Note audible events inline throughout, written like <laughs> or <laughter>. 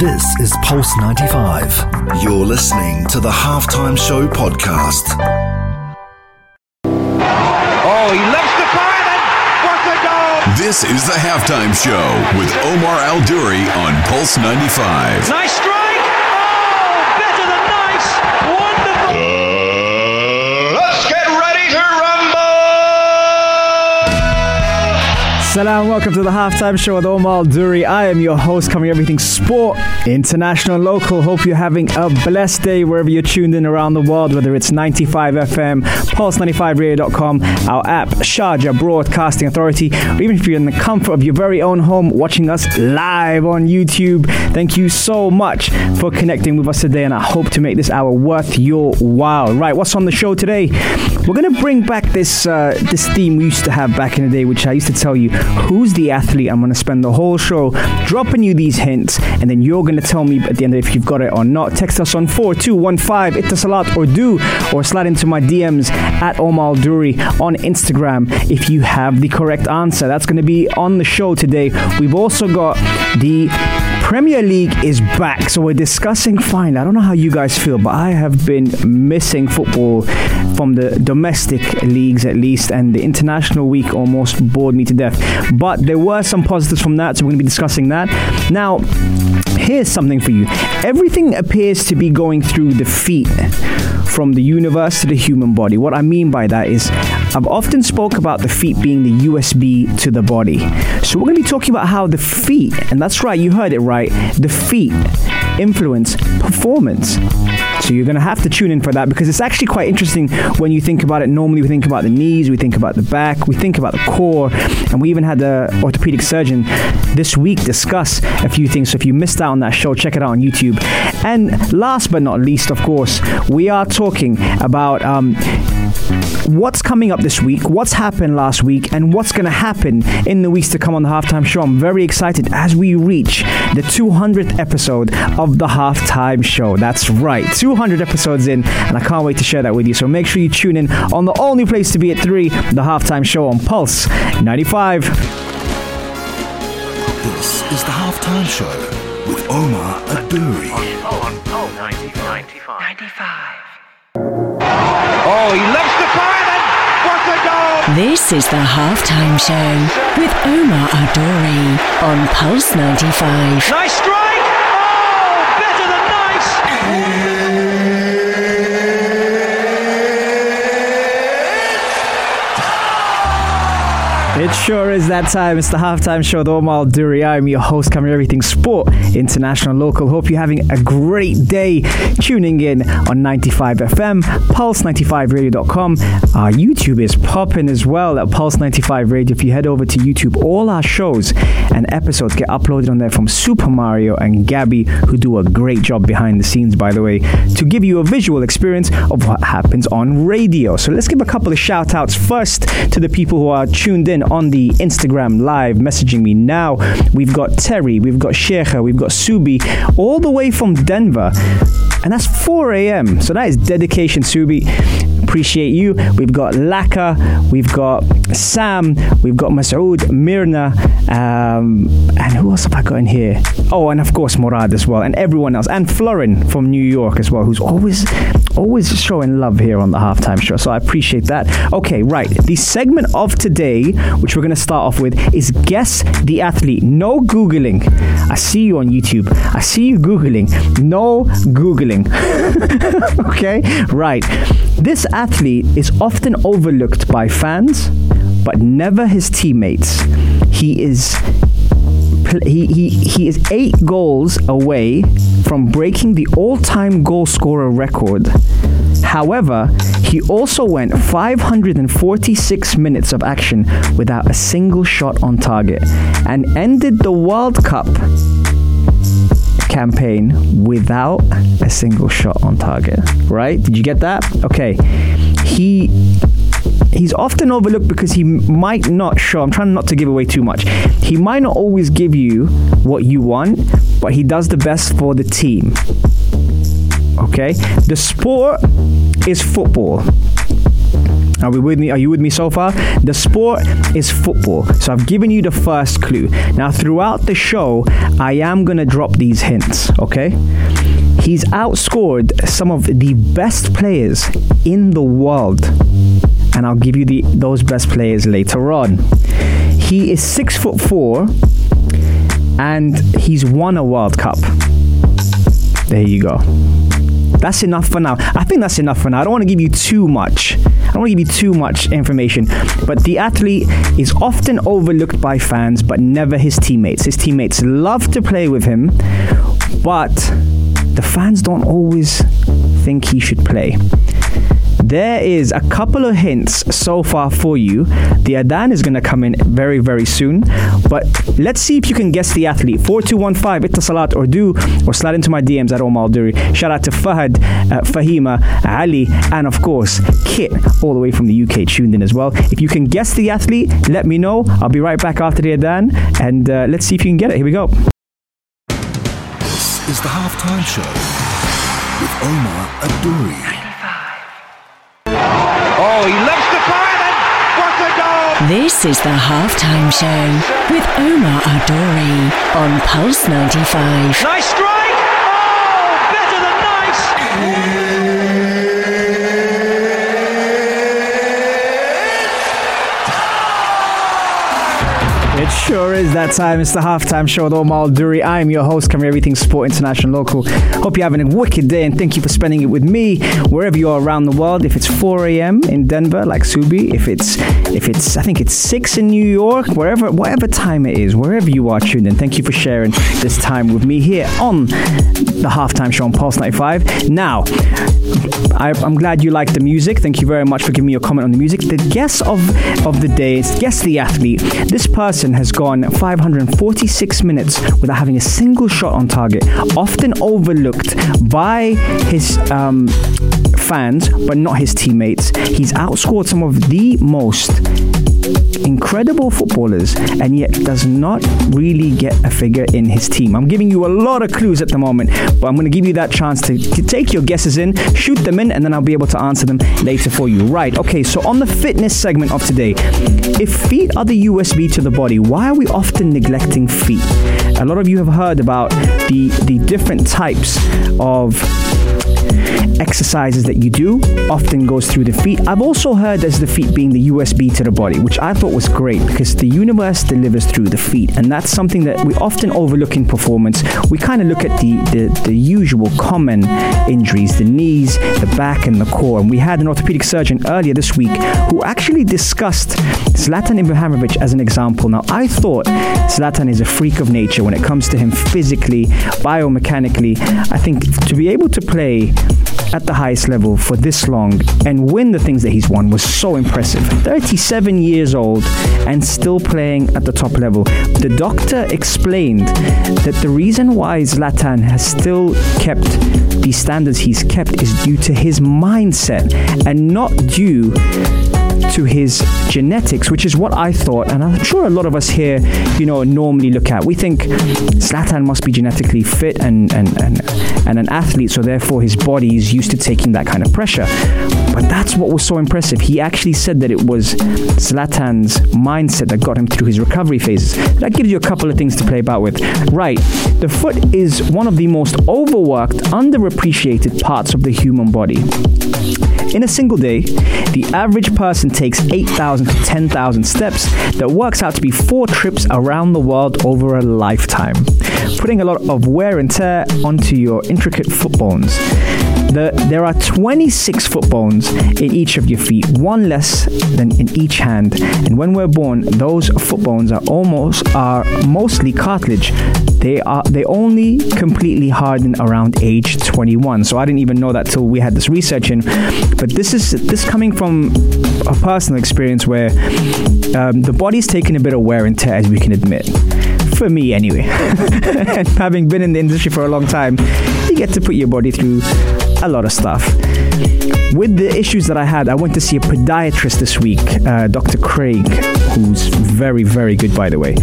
This is Pulse 95. You're listening to the Halftime Show podcast. Oh, he loves the fire then. What a goal! This is the halftime show with Omar Al Duri on Pulse 95. Nice strike. Salam, welcome to the halftime show with Omar Duri. I am your host, covering everything sport, international, local. Hope you're having a blessed day wherever you're tuned in around the world, whether it's 95 FM, Pulse95Radio.com, our app, Sharjah Broadcasting Authority, or even if you're in the comfort of your very own home watching us live on YouTube. Thank you so much for connecting with us today, and I hope to make this hour worth your while. Right, what's on the show today? We're going to bring back this uh, this theme we used to have back in the day, which I used to tell you who's the athlete. I'm going to spend the whole show dropping you these hints, and then you're going to tell me at the end if you've got it or not. Text us on 4215 Itasalat or do, or slide into my DMs at Omar Duri on Instagram if you have the correct answer. That's going to be on the show today. We've also got the Premier League is back, so we're discussing fine. I don't know how you guys feel, but I have been missing football from the domestic leagues at least, and the international week almost bored me to death. But there were some positives from that, so we're going to be discussing that. Now, here's something for you everything appears to be going through the feet from the universe to the human body. What I mean by that is I've often spoke about the feet being the USB to the body. So we're going to be talking about how the feet, and that's right, you heard it right, the feet influence performance. So you're going to have to tune in for that because it's actually quite interesting when you think about it. Normally we think about the knees, we think about the back, we think about the core, and we even had the orthopedic surgeon this week discuss a few things. So if you missed out on that show, check it out on YouTube. And last but not least, of course, we are talking about um, what's coming up this week, what's happened last week, and what's going to happen in the weeks to come on the halftime show. I'm very excited as we reach the 200th episode of the halftime show. That's right, 200 episodes in, and I can't wait to share that with you. So make sure you tune in on the only place to be at 3, the halftime show on Pulse 95. This is the halftime show with Omar Aduri. Oh, oh, oh, oh, he loves the fire then. What a goal! This is the halftime show with Omar Adori on Pulse 95. Nice strike. It sure is that time. It's the halftime show with Omar Duri. I'm your host, covering everything sport, international, local. Hope you're having a great day tuning in on 95 FM, pulse95radio.com. Our YouTube is popping as well at Pulse 95 Radio. If you head over to YouTube, all our shows and episodes get uploaded on there from Super Mario and Gabby, who do a great job behind the scenes, by the way, to give you a visual experience of what happens on radio. So let's give a couple of shout outs first to the people who are tuned in on the Instagram live messaging me now. We've got Terry, we've got Sheikha, we've got Subi, all the way from Denver. And that's 4 a.m. So that is dedication, Subi. Appreciate you. We've got Laka, we've got Sam, we've got Masoud, Mirna, um, and who else have I got in here? Oh, and of course Murad as well, and everyone else, and Florin from New York as well, who's always, always showing love here on the halftime show. So I appreciate that. Okay, right. The segment of today, which we're going to start off with, is guess the athlete. No googling. I see you on YouTube. I see you googling. No googling. <laughs> okay, right. This athlete is often overlooked by fans, but never his teammates. He is he, he, he is eight goals away from breaking the all-time goal scorer record. However, he also went 546 minutes of action without a single shot on target and ended the World Cup campaign without a single shot on target. Right? Did you get that? Okay. He he's often overlooked because he might not show. I'm trying not to give away too much. He might not always give you what you want, but he does the best for the team. Okay? The sport is football. Are we with me? Are you with me so far? The sport is football. So I've given you the first clue. Now, throughout the show, I am to drop these hints, okay? He's outscored some of the best players in the world. And I'll give you the, those best players later on. He is six foot four and he's won a World Cup. There you go. That's enough for now. I think that's enough for now. I don't want to give you too much. I don't want to give you too much information. But the athlete is often overlooked by fans, but never his teammates. His teammates love to play with him, but the fans don't always think he should play. There is a couple of hints so far for you. The Adan is going to come in very, very soon. But let's see if you can guess the athlete. 4215 Ittasalat or do or slide into my DMs at Omar Duri. Shout out to Fahad, uh, Fahima, Ali, and of course, Kit, all the way from the UK, tuned in as well. If you can guess the athlete, let me know. I'll be right back after the Adan and uh, let's see if you can get it. Here we go. This is the halftime show with Omar Adouri. Oh, he loves to fire and what a goal! This is the halftime show with Omar Adori on Pulse 95. Nice strike! Oh, better than nice! Is that time. It's the halftime show with Omar Duri. I'm your host, covering everything sport international local. Hope you're having a wicked day and thank you for spending it with me wherever you are around the world. If it's 4 a.m. in Denver, like Subi, if it's if it's I think it's six in New York, wherever whatever time it is, wherever you are tuned in. Thank you for sharing this time with me here on the halftime show on Pulse 95. Now, I, I'm glad you like the music. Thank you very much for giving me your comment on the music. The guess of of the day is guess the athlete. This person has gone 546 minutes without having a single shot on target, often overlooked by his um, fans, but not his teammates. He's outscored some of the most incredible footballers and yet does not really get a figure in his team. I'm giving you a lot of clues at the moment, but I'm going to give you that chance to, to take your guesses in, shoot them in, and then I'll be able to answer them later for you. Right, okay, so on the fitness segment of today, if feet are the USB to the body, why are we often neglecting feet? A lot of you have heard about the, the different types of exercises that you do often goes through the feet. I've also heard as the feet being the USB to the body, which I thought was great because the universe delivers through the feet, and that's something that we often overlook in performance. We kind of look at the, the the usual common injuries, the knees, the back, and the core. And we had an orthopedic surgeon earlier this week who actually discussed Zlatan Ibrahimovic as an example. Now, I thought Zlatan is a freak of nature when it comes to him physically, biomechanically. I think to be able to play at the highest level for this long and win the things that he's won was so impressive. 37 years old and still playing at the top level. The doctor explained that the reason why Zlatan has still kept the standards he's kept is due to his mindset and not due to his genetics, which is what I thought, and I'm sure a lot of us here, you know, normally look at. We think Zlatan must be genetically fit and and, and, and an athlete, so therefore his body is used to taking that kind of pressure. But that's what was so impressive. He actually said that it was Zlatan's mindset that got him through his recovery phases. That gives you a couple of things to play about with. Right, the foot is one of the most overworked, underappreciated parts of the human body. In a single day, the average person takes 8,000 to 10,000 steps. That works out to be four trips around the world over a lifetime, putting a lot of wear and tear onto your intricate foot bones. The, there are 26 foot bones in each of your feet, one less than in each hand. And when we're born, those foot bones are almost are mostly cartilage. They are they only completely harden around age 21. So I didn't even know that till we had this research in. But this is this coming from a personal experience where um, the body's taking a bit of wear and tear, as we can admit for me anyway. <laughs> having been in the industry for a long time, you get to put your body through a lot of stuff. With the issues that I had, I went to see a podiatrist this week, uh, Dr. Craig, who's very, very good, by the way.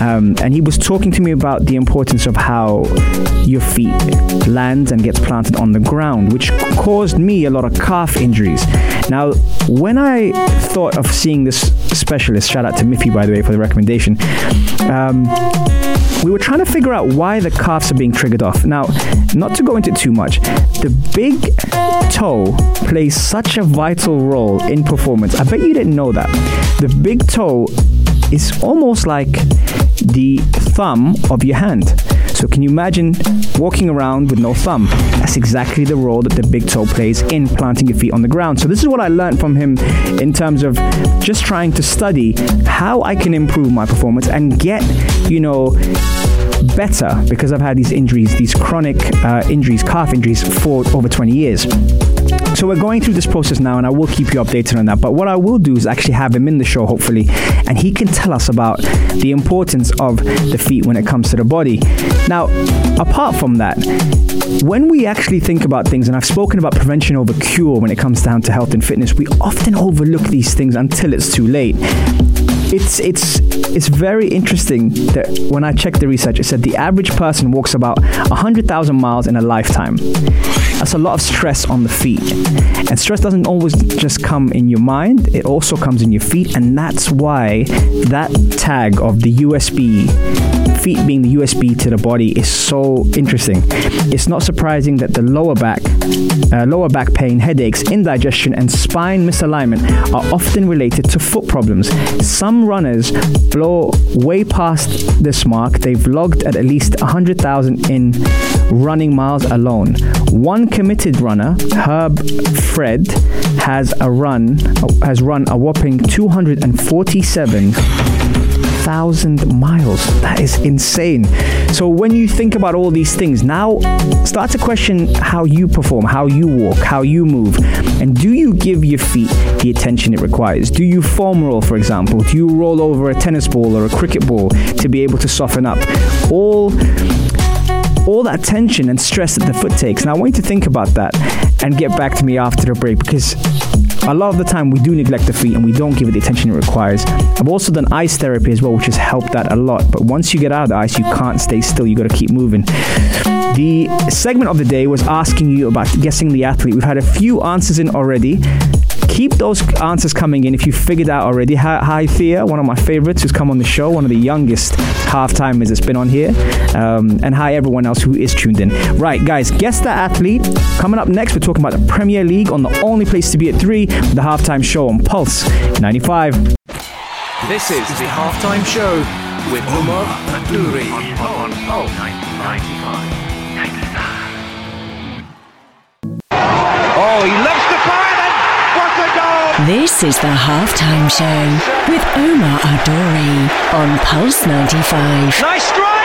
Um, and he was talking to me about the importance of how your feet lands and gets planted on the ground, which caused me a lot of calf injuries. Now, when I thought of seeing this specialist, shout out to Miffy, by the way, for the recommendation. Um, we were trying to figure out why the calves are being triggered off. Now, not to go into too much, the big toe plays such a vital role in performance. I bet you didn't know that. The big toe is almost like the thumb of your hand. So can you imagine walking around with no thumb? That's exactly the role that the big toe plays in planting your feet on the ground. So this is what I learned from him in terms of just trying to study how I can improve my performance and get, you know, better because I've had these injuries, these chronic uh, injuries, calf injuries for over 20 years. So we're going through this process now, and I will keep you updated on that. But what I will do is actually have him in the show, hopefully, and he can tell us about the importance of the feet when it comes to the body. Now, apart from that, when we actually think about things, and I've spoken about prevention over cure when it comes down to health and fitness, we often overlook these things until it's too late it's it's it's very interesting that when I checked the research, it said the average person walks about 100,000 miles in a lifetime. That's a lot of stress on the feet. And stress doesn't always just come in your mind, it also comes in your feet. And that's why that tag of the USB, feet being the USB to the body, is so interesting. It's not surprising that the lower back, uh, lower back pain, headaches, indigestion, and spine misalignment are often related to foot problems. Some runners blow way past this mark. They've logged at at least 100,000 in running miles alone. One committed runner, Herb Fred, has a run has run a whopping 247 thousand miles. That is insane. So when you think about all these things, now start to question how you perform, how you walk, how you move, and do you give your feet the attention it requires? Do you foam roll, for example? Do you roll over a tennis ball or a cricket ball to be able to soften up? All all that tension and stress that the foot takes. And I want you to think about that and get back to me after the break because a lot of the time we do neglect the feet and we don't give it the attention it requires. I've also done ice therapy as well, which has helped that a lot. But once you get out of the ice, you can't stay still. You got to keep moving. The segment of the day was asking you about guessing the athlete. We've had a few answers in already keep those answers coming in if you figured out already. Hi, hi, Thea, one of my favorites who's come on the show, one of the youngest half-timers that's been on here. Um, and hi, everyone else who is tuned in. Right, guys, guess the athlete. Coming up next, we're talking about the Premier League on the only place to be at 3, the halftime show on Pulse 95. This is the halftime show with Umar Adouri on Pulse 95. Oh, he loves the fire and what a goal! This is the halftime show with Omar Adori on Pulse 95. Nice strike!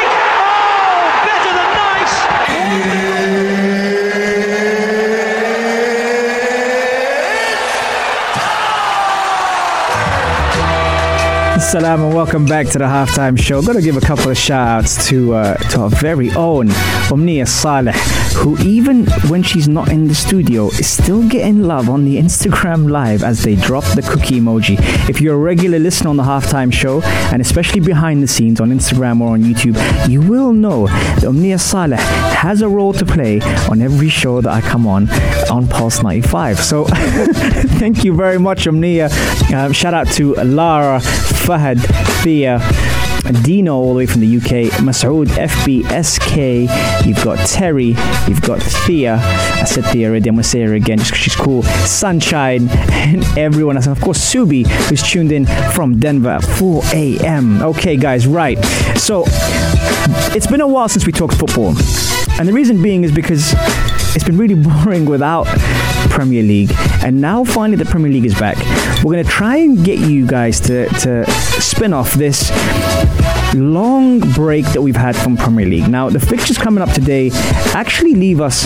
Salam and welcome back to the halftime show. Got to give a couple of shout outs to, uh, to our very own Omnia Saleh, who, even when she's not in the studio, is still getting love on the Instagram live as they drop the cookie emoji. If you're a regular listener on the halftime show, and especially behind the scenes on Instagram or on YouTube, you will know that Omnia Saleh has a role to play on every show that I come on on Pulse 95. So <laughs> thank you very much, Omnia. Uh, shout out to Lara, Fahad, Thea, Dino all the way from the UK, Masood, FBSK, you've got Terry, you've got Thea, I said Thea already, I'm gonna say her again just because she's cool, Sunshine, <laughs> and everyone else, and of course Subi, who's tuned in from Denver at 4 a.m. Okay, guys, right. So, it's been a while since we talked football, and the reason being is because it's been really <laughs> boring without Premier League, and now finally the Premier League is back. We're going to try and get you guys to, to spin off this long break that we've had from Premier League. Now, the fixtures coming up today actually leave us,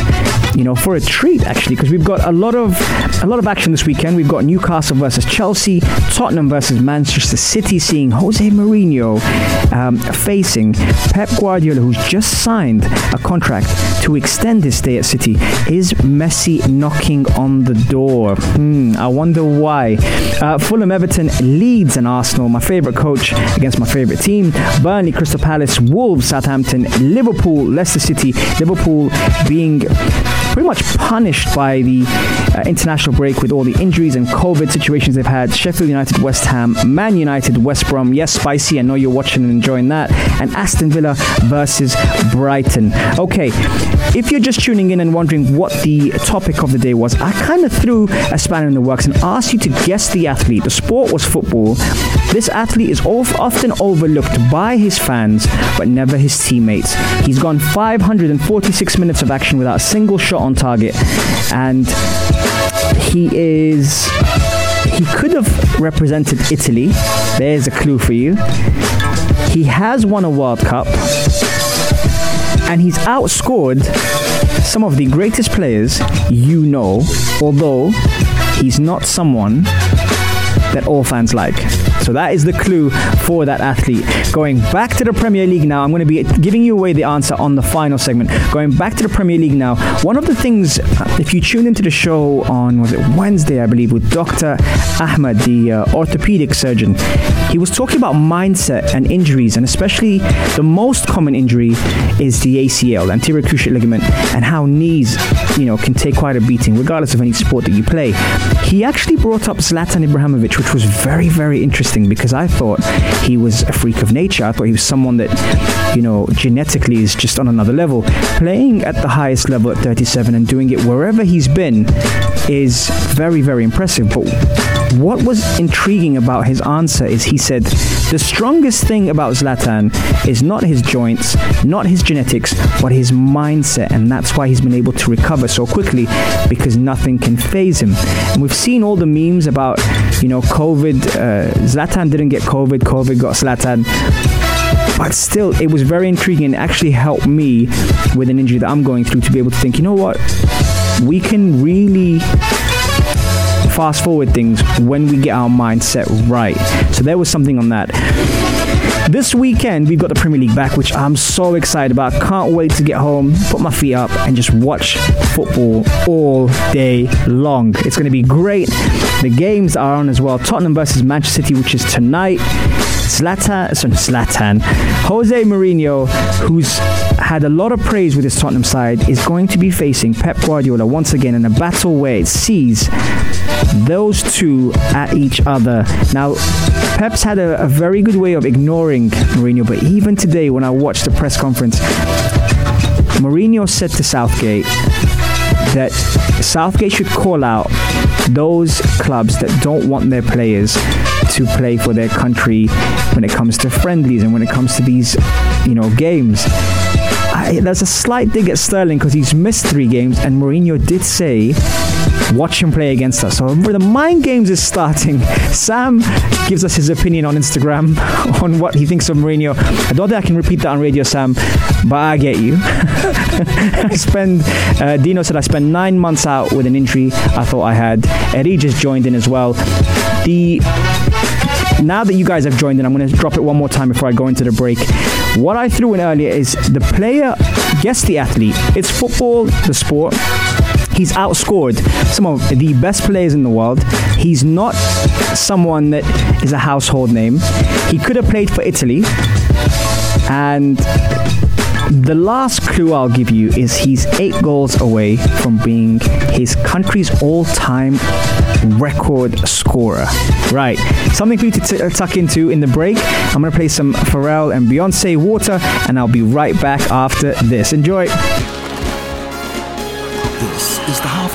you know, for a treat actually because we've got a lot of a lot of action this weekend. We've got Newcastle versus Chelsea, Tottenham versus Manchester City, seeing Jose Mourinho um, facing Pep Guardiola, who's just signed a contract to extend his stay at City. Is Messi knocking on the door? Hmm, I wonder why. Uh, Fulham, Everton, Leeds, and Arsenal. My favourite coach against my favourite team. Burnley, Crystal Palace, Wolves, Southampton, Liverpool, Leicester City. Liverpool being pretty much punished by the uh, international break with all the injuries and COVID situations they've had. Sheffield United, West Ham, Man United, West Brom. Yes, spicy. I know you're watching and enjoying that. And Aston Villa versus Brighton. Okay, if you're just tuning in and wondering what the topic of the day was, I kind of threw a spanner in the works and asked you to guess the athlete. The sport was football. This athlete is often overlooked by his fans, but never his teammates. He's gone 546 minutes of action without a single shot on target, and he is. He could have represented Italy. There's a clue for you. He has won a World Cup, and he's outscored some of the greatest players you know, although he's not someone that all fans like. So that is the clue for that athlete. Going back to the Premier League now, I'm going to be giving you away the answer on the final segment. Going back to the Premier League now, one of the things, if you tuned into the show on, was it Wednesday, I believe, with Dr. Ahmed, the uh, orthopedic surgeon, he was talking about mindset and injuries, and especially the most common injury is the ACL, anterior cruciate ligament, and how knees, you know, can take quite a beating, regardless of any sport that you play. He actually brought up Zlatan Ibrahimovic, which was very, very interesting because I thought he was a freak of nature. I thought he was someone that, you know, genetically is just on another level. Playing at the highest level at 37 and doing it wherever he's been is very, very impressive. But what was intriguing about his answer is he said the strongest thing about Zlatan is not his joints, not his genetics, but his mindset, and that's why he's been able to recover so quickly because nothing can phase him. And we've seen all the memes about, you know, COVID. Uh, Zlatan didn't get COVID, COVID got Zlatan but still it was very intriguing and actually helped me with an injury that I'm going through to be able to think, you know what, we can really fast forward things when we get our mindset right. So there was something on that. This weekend, we've got the Premier League back, which I'm so excited about. Can't wait to get home, put my feet up, and just watch football all day long. It's going to be great. The games are on as well. Tottenham versus Manchester City, which is tonight. Zlatan, sorry, Zlatan, Jose Mourinho, who's had a lot of praise with his Tottenham side, is going to be facing Pep Guardiola once again in a battle where it sees those two at each other. Now, Pep's had a, a very good way of ignoring Mourinho, but even today, when I watched the press conference, Mourinho said to Southgate that Southgate should call out those clubs that don't want their players to play for their country when it comes to friendlies and when it comes to these, you know, games. I, there's a slight dig at Sterling because he's missed three games, and Mourinho did say, "Watch him play against us." So the mind games is starting. Sam gives us his opinion on Instagram <laughs> on what he thinks of Mourinho. I don't think I can repeat that on radio, Sam, but I get you. <laughs> I spend. Uh, Dino said I spent nine months out with an injury. I thought I had. Eddie just joined in as well. The now that you guys have joined in, I'm going to drop it one more time before I go into the break. What I threw in earlier is the player, guess the athlete. It's football, the sport. He's outscored some of the best players in the world. He's not someone that is a household name. He could have played for Italy. And the last clue I'll give you is he's eight goals away from being his country's all time record scorer. Right, something for you to t- uh, tuck into in the break. I'm going to play some Pharrell and Beyonce Water, and I'll be right back after this. Enjoy.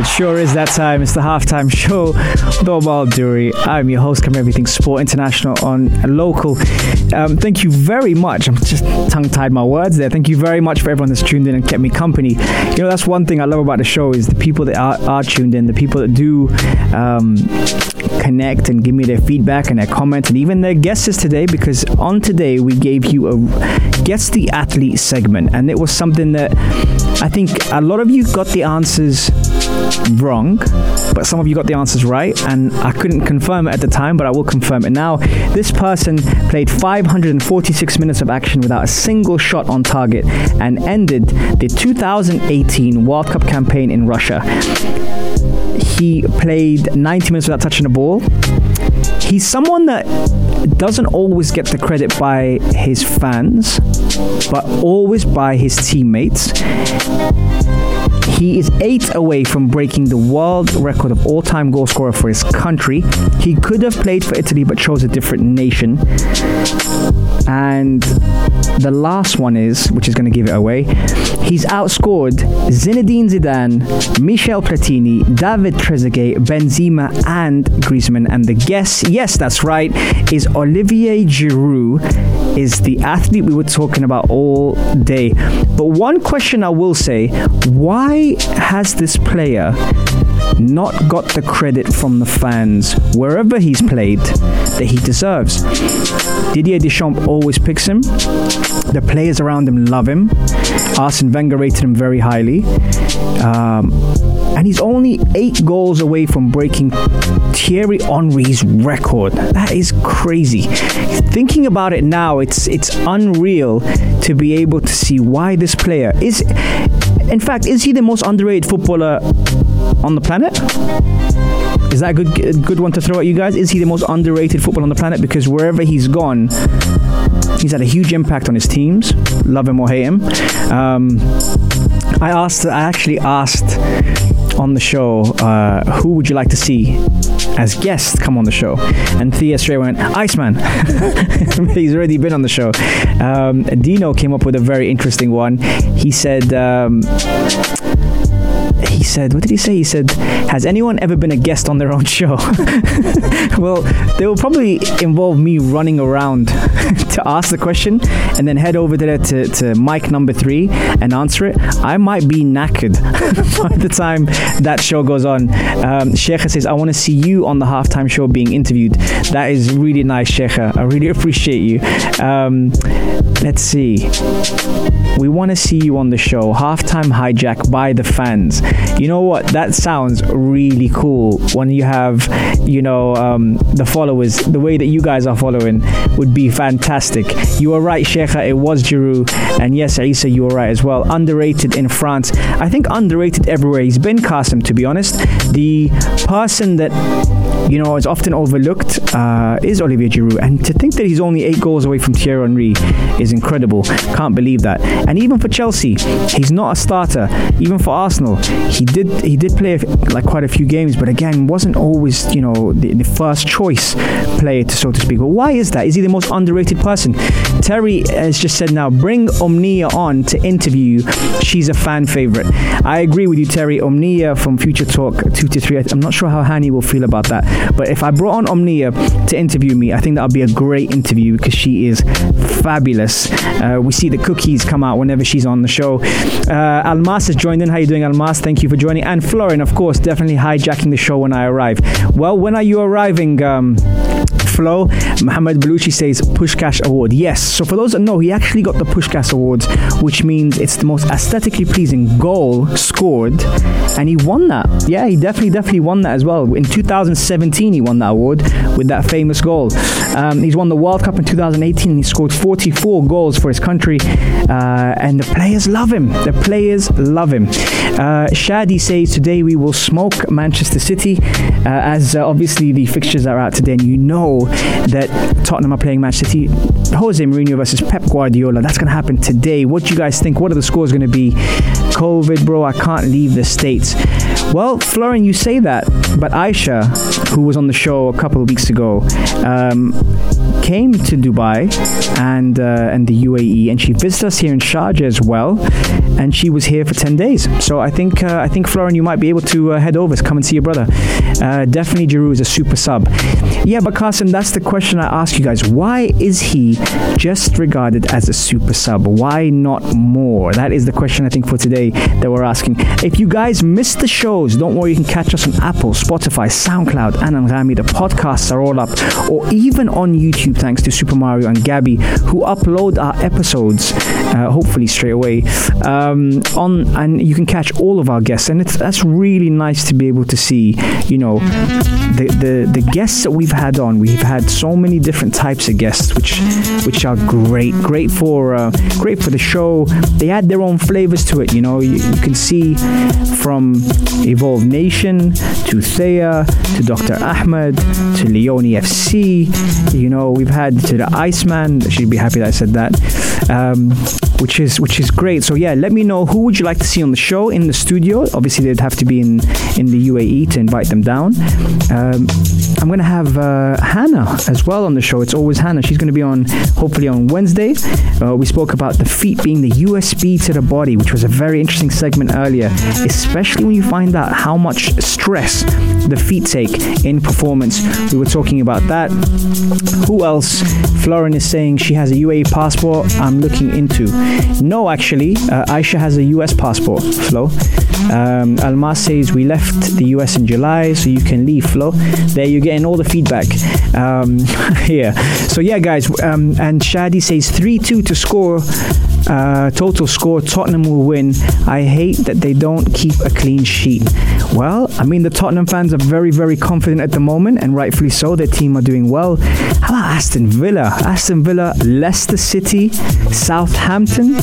It sure is that time. It's the halftime show with Omar Duri. I'm your host, covering everything sport international on local. Um, thank you very much. I'm just tongue tied my words there. Thank you very much for everyone that's tuned in and kept me company. You know, that's one thing I love about the show is the people that are, are tuned in, the people that do um, connect and give me their feedback and their comments and even their guesses today because on today we gave you a guess the athlete segment and it was something that I think a lot of you got the answers wrong but some of you got the answers right and I couldn't confirm it at the time but I will confirm it now this person played 546 minutes of action without a single shot on target and ended the 2018 World Cup campaign in Russia he played 90 minutes without touching the ball. He's someone that doesn't always get the credit by his fans, but always by his teammates. He is eight away from breaking the world record of all time goal scorer for his country. He could have played for Italy but chose a different nation. And the last one is, which is going to give it away, he's outscored Zinedine Zidane, Michel Platini, David Trezeguet, Benzema, and Griezmann. And the guess, yes, that's right, is Olivier Giroud is the athlete we were talking about all day. But one question I will say why has this player not got the credit from the fans wherever he's played that he deserves? Didier Deschamps always picks him. The players around him love him. Arsene Wenger rated him very highly. Um, and he's only eight goals away from breaking Thierry Henry's record. That is crazy. Thinking about it now, it's it's unreal to be able to see why this player is. In fact, is he the most underrated footballer on the planet? Is that a good good one to throw at you guys? Is he the most underrated footballer on the planet? Because wherever he's gone, he's had a huge impact on his teams. Love him or hate him. Um, I asked. I actually asked on the show, uh, who would you like to see as guests come on the show? And Thea straight went, Iceman. <laughs> He's already been on the show. Um, Dino came up with a very interesting one. He said, um, he said, what did he say? He said, has anyone ever been a guest on their own show? <laughs> well, they will probably involve me running around <laughs> to ask the question and then head over there to, to mic number three and answer it. I might be knackered <laughs> by the time that show goes on. Um, Sheikha says, I want to see you on the halftime show being interviewed. That is really nice, Sheikha. I really appreciate you. Um, let's see. We want to see you on the show. Halftime hijack by the fans. You know what? That sounds really cool when you have, you know, um, the followers. The way that you guys are following would be fantastic. You are right, Sheikha. It was Giroud. And yes, Isa, you are right as well. Underrated in France. I think underrated everywhere. He's been Qasim, to be honest. The person that you know, is often overlooked uh, is Olivier Giroud. And to think that he's only eight goals away from Thierry Henry is incredible. Can't believe that. And even for Chelsea, he's not a starter. Even for Arsenal, he did he did play like quite a few games, but again, wasn't always you know the, the first choice player, to, so to speak. But why is that? Is he the most underrated person? Terry has just said now, bring Omnia on to interview you. She's a fan favorite. I agree with you, Terry. Omnia from Future Talk two to three. I'm not sure how Hani will feel about that. But if I brought on Omnia to interview me, I think that would be a great interview because she is fabulous. Uh, we see the cookies come out whenever she's on the show. Uh, Almas has joined in. How are you doing, Almas? Thank you for joining. And Florin, of course, definitely hijacking the show when I arrive. Well, when are you arriving? Um, Flo, Mohammed Belushi says Puskás Award. Yes, so for those that know, he actually got the Puskás Awards, which means it's the most aesthetically pleasing goal scored, and he won that. Yeah, he definitely, definitely won that as well. In 2017, he won that award with that famous goal. Um, he's won the World Cup in 2018. He scored 44 goals for his country, uh, and the players love him. The players love him. Uh, Shadi says today we will smoke Manchester City, uh, as uh, obviously the fixtures are out today, and you know that Tottenham are playing Manchester City. Jose Mourinho versus Pep Guardiola. That's going to happen today. What do you guys think? What are the scores going to be? COVID, bro. I can't leave the states. Well, Florin, you say that, but Aisha, who was on the show a couple of weeks ago, um, came to Dubai and uh, and the UAE, and she visited us here in Sharjah as well. and she was here for 10 days. So I think uh, I think Florian, you might be able to uh, head over, come and see your brother. Uh, definitely, Giroud is a super sub. Yeah, but Kasim, that's the question I ask you guys. Why is he just regarded as a super sub? Why not more? That is the question I think for today that we're asking. If you guys missed the shows, don't worry, you can catch us on Apple, Spotify, SoundCloud, and Anghami. The podcasts are all up, or even on YouTube, thanks to Super Mario and Gabby, who upload our episodes, uh, hopefully straight away. Um, on and you can catch all of our guests, and it's that's really nice to be able to see. You know, the the the guests that we've had on. We've had so many different types of guests, which which are great, great for uh, great for the show. They add their own flavors to it. You know, you, you can see from Evolve Nation to Thea to Dr. Ahmed to Leone FC. You know, we've had to the Iceman. She'd be happy that I said that. Um, which is which is great. So yeah, let me know who would you like to see on the show in the studio. Obviously, they'd have to be in in the UAE to invite them down. Um, I'm gonna have uh, Hannah as well on the show. It's always Hannah. She's gonna be on hopefully on Wednesday. Uh, we spoke about the feet being the USB to the body, which was a very interesting segment earlier, especially when you find out how much stress the feet take in performance. We were talking about that. Who else? Florin is saying she has a UAE passport. I'm looking into. No, actually, uh, Aisha has a US passport, Flo. Um, Almas says we left the US in July, so you can leave, Flo. There you're getting all the feedback. Um, <laughs> yeah. So yeah, guys. Um, and Shadi says three two to score. Uh, total score Tottenham will win. I hate that they don't keep a clean sheet. Well, I mean, the Tottenham fans are very, very confident at the moment, and rightfully so. Their team are doing well. How about Aston Villa? Aston Villa, Leicester City, Southampton,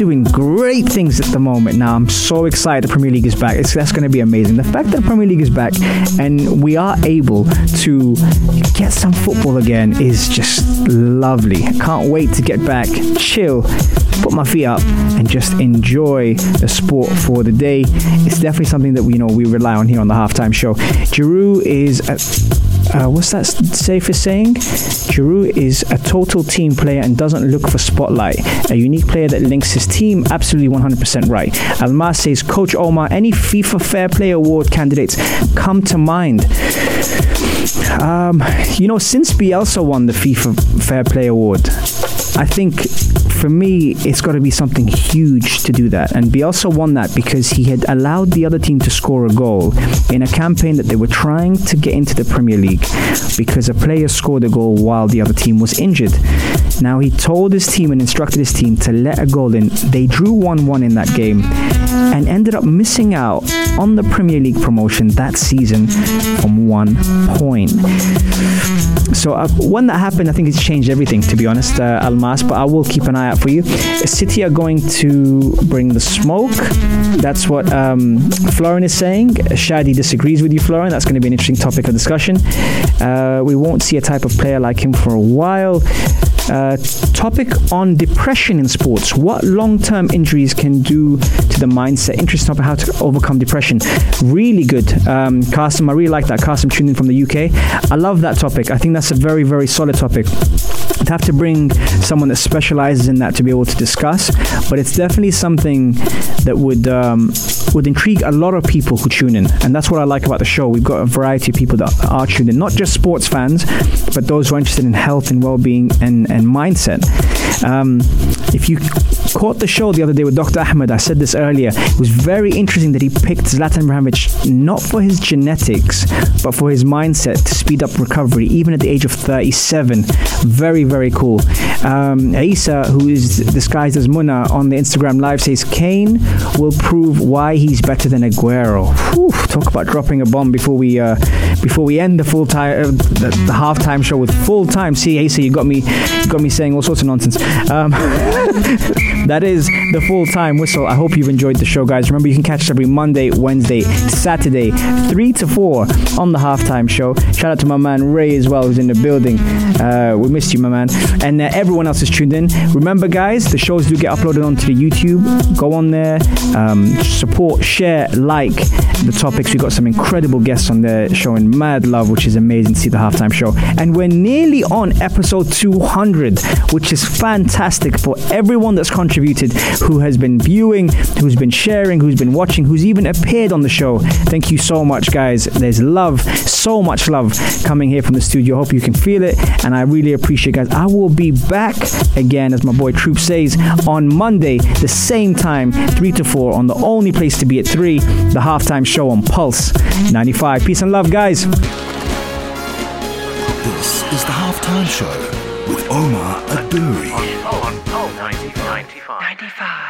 doing great things at the moment. Now, I'm so excited the Premier League is back. It's, that's going to be amazing. The fact that the Premier League is back and we are able to get some football again is just lovely. Can't wait to get back, chill, put my feet up, and just enjoy the sport for the day. It's definitely something that we you know we rely on here on the halftime show. Giroud is. A, uh, what's that safest saying? Giroud is a total team player and doesn't look for spotlight. A unique player that links his team. Absolutely 100% right. Almas says, Coach Omar, any FIFA Fair Play Award candidates come to mind? Um, you know, since Bielsa won the FIFA Fair Play Award, I think for me, it's got to be something huge to do that. And Bielsa won that because he had allowed the other team to score a goal in a campaign that they were trying to get into the Premier League because a player scored a goal while the other team was injured. Now, he told his team and instructed his team to let a goal in. They drew 1 1 in that game and ended up missing out on the Premier League promotion that season from one point. So uh, when that happened, I think it's changed everything, to be honest, uh, Almas. But I will keep an eye out for you. City are going to bring the smoke. That's what um, Florin is saying. Shadi disagrees with you, Florin. That's going to be an interesting topic of discussion. Uh, we won't see a type of player like him for a while. Uh, topic on depression in sports. What long term injuries can do to the mindset? Interesting topic how to overcome depression. Really good. Um, Carson, I really like that. Carson tuned in from the UK. I love that topic. I think that's a very, very solid topic. I'd have to bring someone that specializes in that to be able to discuss, but it's definitely something that would um, would intrigue a lot of people who tune in, and that's what I like about the show. We've got a variety of people that are tuned in, not just sports fans, but those who are interested in health and well-being and, and mindset. Um, if you caught the show the other day with Dr. Ahmed, I said this earlier, it was very interesting that he picked Zlatan Ibrahimovic not for his genetics, but for his mindset to speed up recovery, even at the age of 37. Very, very cool. Um, Isa, who is disguised as Muna on the Instagram live, says Kane will prove why he's better than Aguero. Whew, talk about dropping a bomb before we uh, before we end the full time uh, the, the halftime show with full time. See, Isa, you got me you got me saying all sorts of nonsense. Um, <laughs> that is the full time whistle. I hope you've enjoyed the show, guys. Remember, you can catch us every Monday, Wednesday, Saturday, 3 to 4 on the halftime show. Shout out to my man Ray as well, who's in the building. Uh, we missed you, my man. And uh, everyone else is tuned in. Remember, guys, the shows do get uploaded onto the YouTube. Go on there, um, support, share, like the topics. We've got some incredible guests on there showing mad love, which is amazing to see the halftime show. And we're nearly on episode 200, which is fantastic for everyone that's contributed contributed, who has been viewing, who's been sharing, who's been watching, who's even appeared on the show. Thank you so much, guys. There's love, so much love coming here from the studio. Hope you can feel it, and I really appreciate, guys. I will be back again, as my boy Troop says, on Monday, the same time, three to four, on the only place to be at three, the halftime show on Pulse 95. Peace and love, guys. This is the halftime show with Omar Adouri. On, on, on, 95. 95.